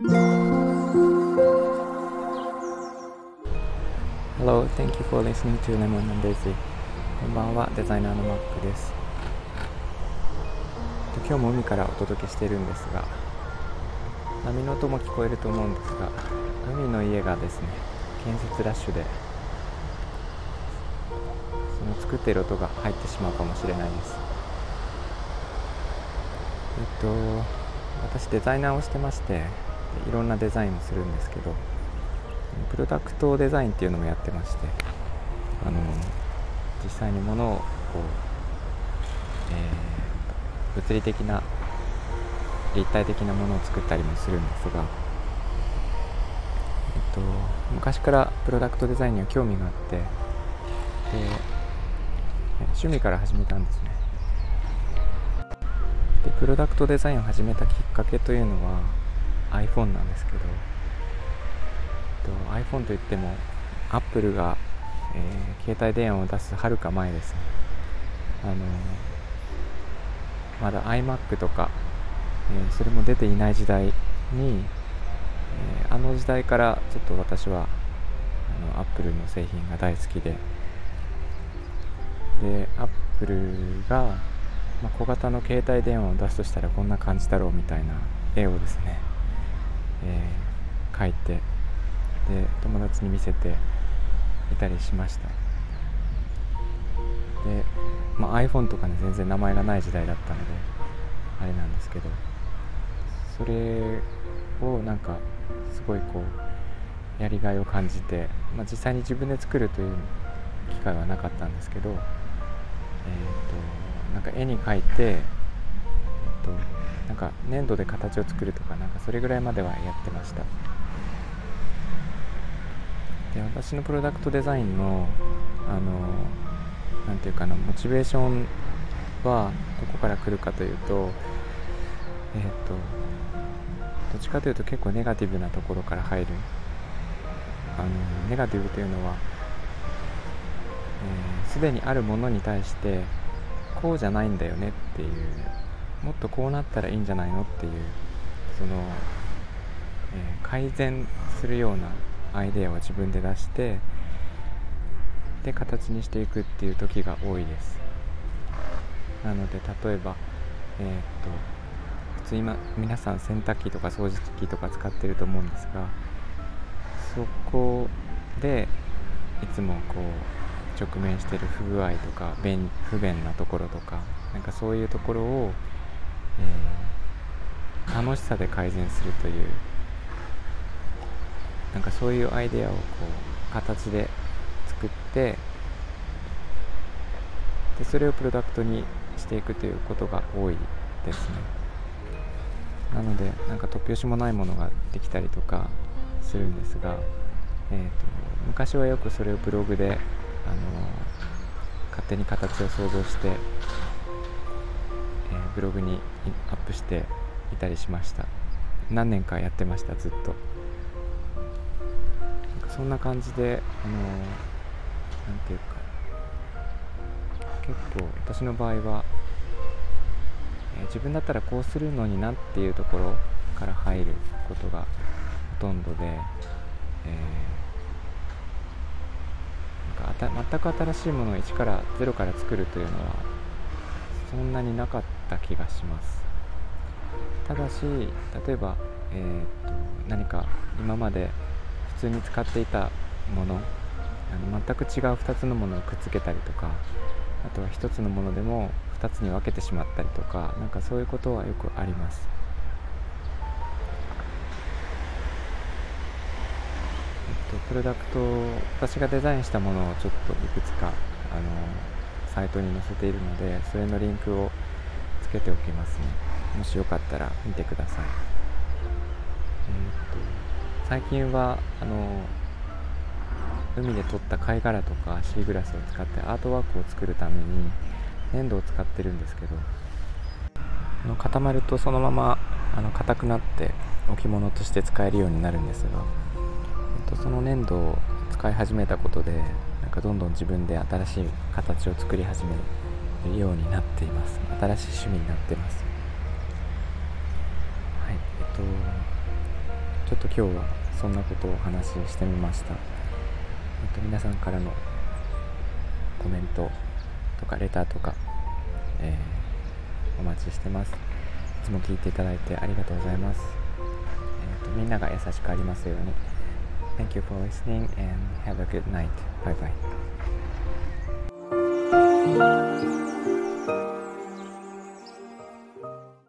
Hello, thank you for listening to Lemon and Daisy. こんばんは、デザイナーのマックです。今日も海からお届けしているんですが、波の音も聞こえると思うんですが、海の家がですね、建設ラッシュで、その作っている音が入ってしまうかもしれないです。えっと、私デザイナーをしてまして、いろんなデザインをするんですけど、プロダクトデザインっていうのもやってましてあの実際に物をこう、えー、物理的な立体的なものを作ったりもするんですが、えっと、昔からプロダクトデザインには興味があってで趣味から始めたんですね。でプロダクトデザインを始めたきっかけというのは iPhone なんですけどえっと iPhone といっても Apple が、えー、携帯電話を出すはるか前ですね。あのまだ iMac とか、えー、それも出ていない時代に、えー、あの時代からちょっと私はあの Apple の製品が大好きで。で Apple が、まあ、小型の携帯電話を出すとしたらこんな感じだろうみたいな絵をですね、えー、描いてで友達に見せていたりしました。で、まあ、iPhone とかね全然名前がない時代だったのであれなんですけどそれをなんかすごいこうやりがいを感じて、まあ、実際に自分で作るという機会はなかったんですけど、えーと、なんか絵に描いて、えーとなんか粘土で形を作るとかなんかそれぐらいまではやってました。で私のプロダクトデザインのあのなんていうかなモチベーションはどこから来るかというとえっ、ー、とどっちかというと結構ネガティブなところから入るあのネガティブというのはすで、ー、にあるものに対してこうじゃないんだよねっていうもっとこうなったらいいんじゃないのっていうその、えー、改善するようなアイデアを自分で出してで形にしていくっていう時が多いです。なので例えばえー、っと普通今皆さん洗濯機とか掃除機とか使ってると思うんですがそこでいつもこう直面してる不具合とか便不便なところとかなんかそういうところを、えー、楽しさで改善するという。なんかそういうアイデアをこう形で作ってでそれをプロダクトにしていくということが多いですね。なのでなんか突拍子もないものができたりとかするんですが、えーと、昔はよくそれをブログで、あの勝手に形を想像して、ブログにアップしていたりしました。何年かやってましたずっと。そんな感じであの何ていうか結構私の場合は、えー、自分だったらこうするのになっていうところから入ることがほとんどで、えー、なんか全く新しいものを1から0から作るというのはそんなになかった気がします。ただし例えば、えーと何か今まで普通に使っていたものあの全く違う2つのものをくっつけたりとかあとは1つのものでも2つに分けてしまったりとかなんかそういうことはよくあります。えっとプロダクト私がデザインしたものをちょっといくつかあのサイトに載せているのでそれのリンクをつけておきますね。もしよかったら見てください。えっと最近はあの海で撮った貝殻とかシーグラスを使ってアートワークを作るために粘土を使ってるんですけどあの固まるとそのままあの硬くなって置物として使えるようになるんですが、えっと、その粘土を使い始めたことでかどんどん自分で新しい形を作り始めるようになっています。新しい趣味になってます。はいえっとちょっと今日はそんなことをお話ししてみました、えっと、皆さんからのコメントとかレターとか、えー、お待ちしてます。いつも聞いていただいてありがとうございます、えっと、みんなが優しくありますように。Thank you for listening and have a good night. Bye bye.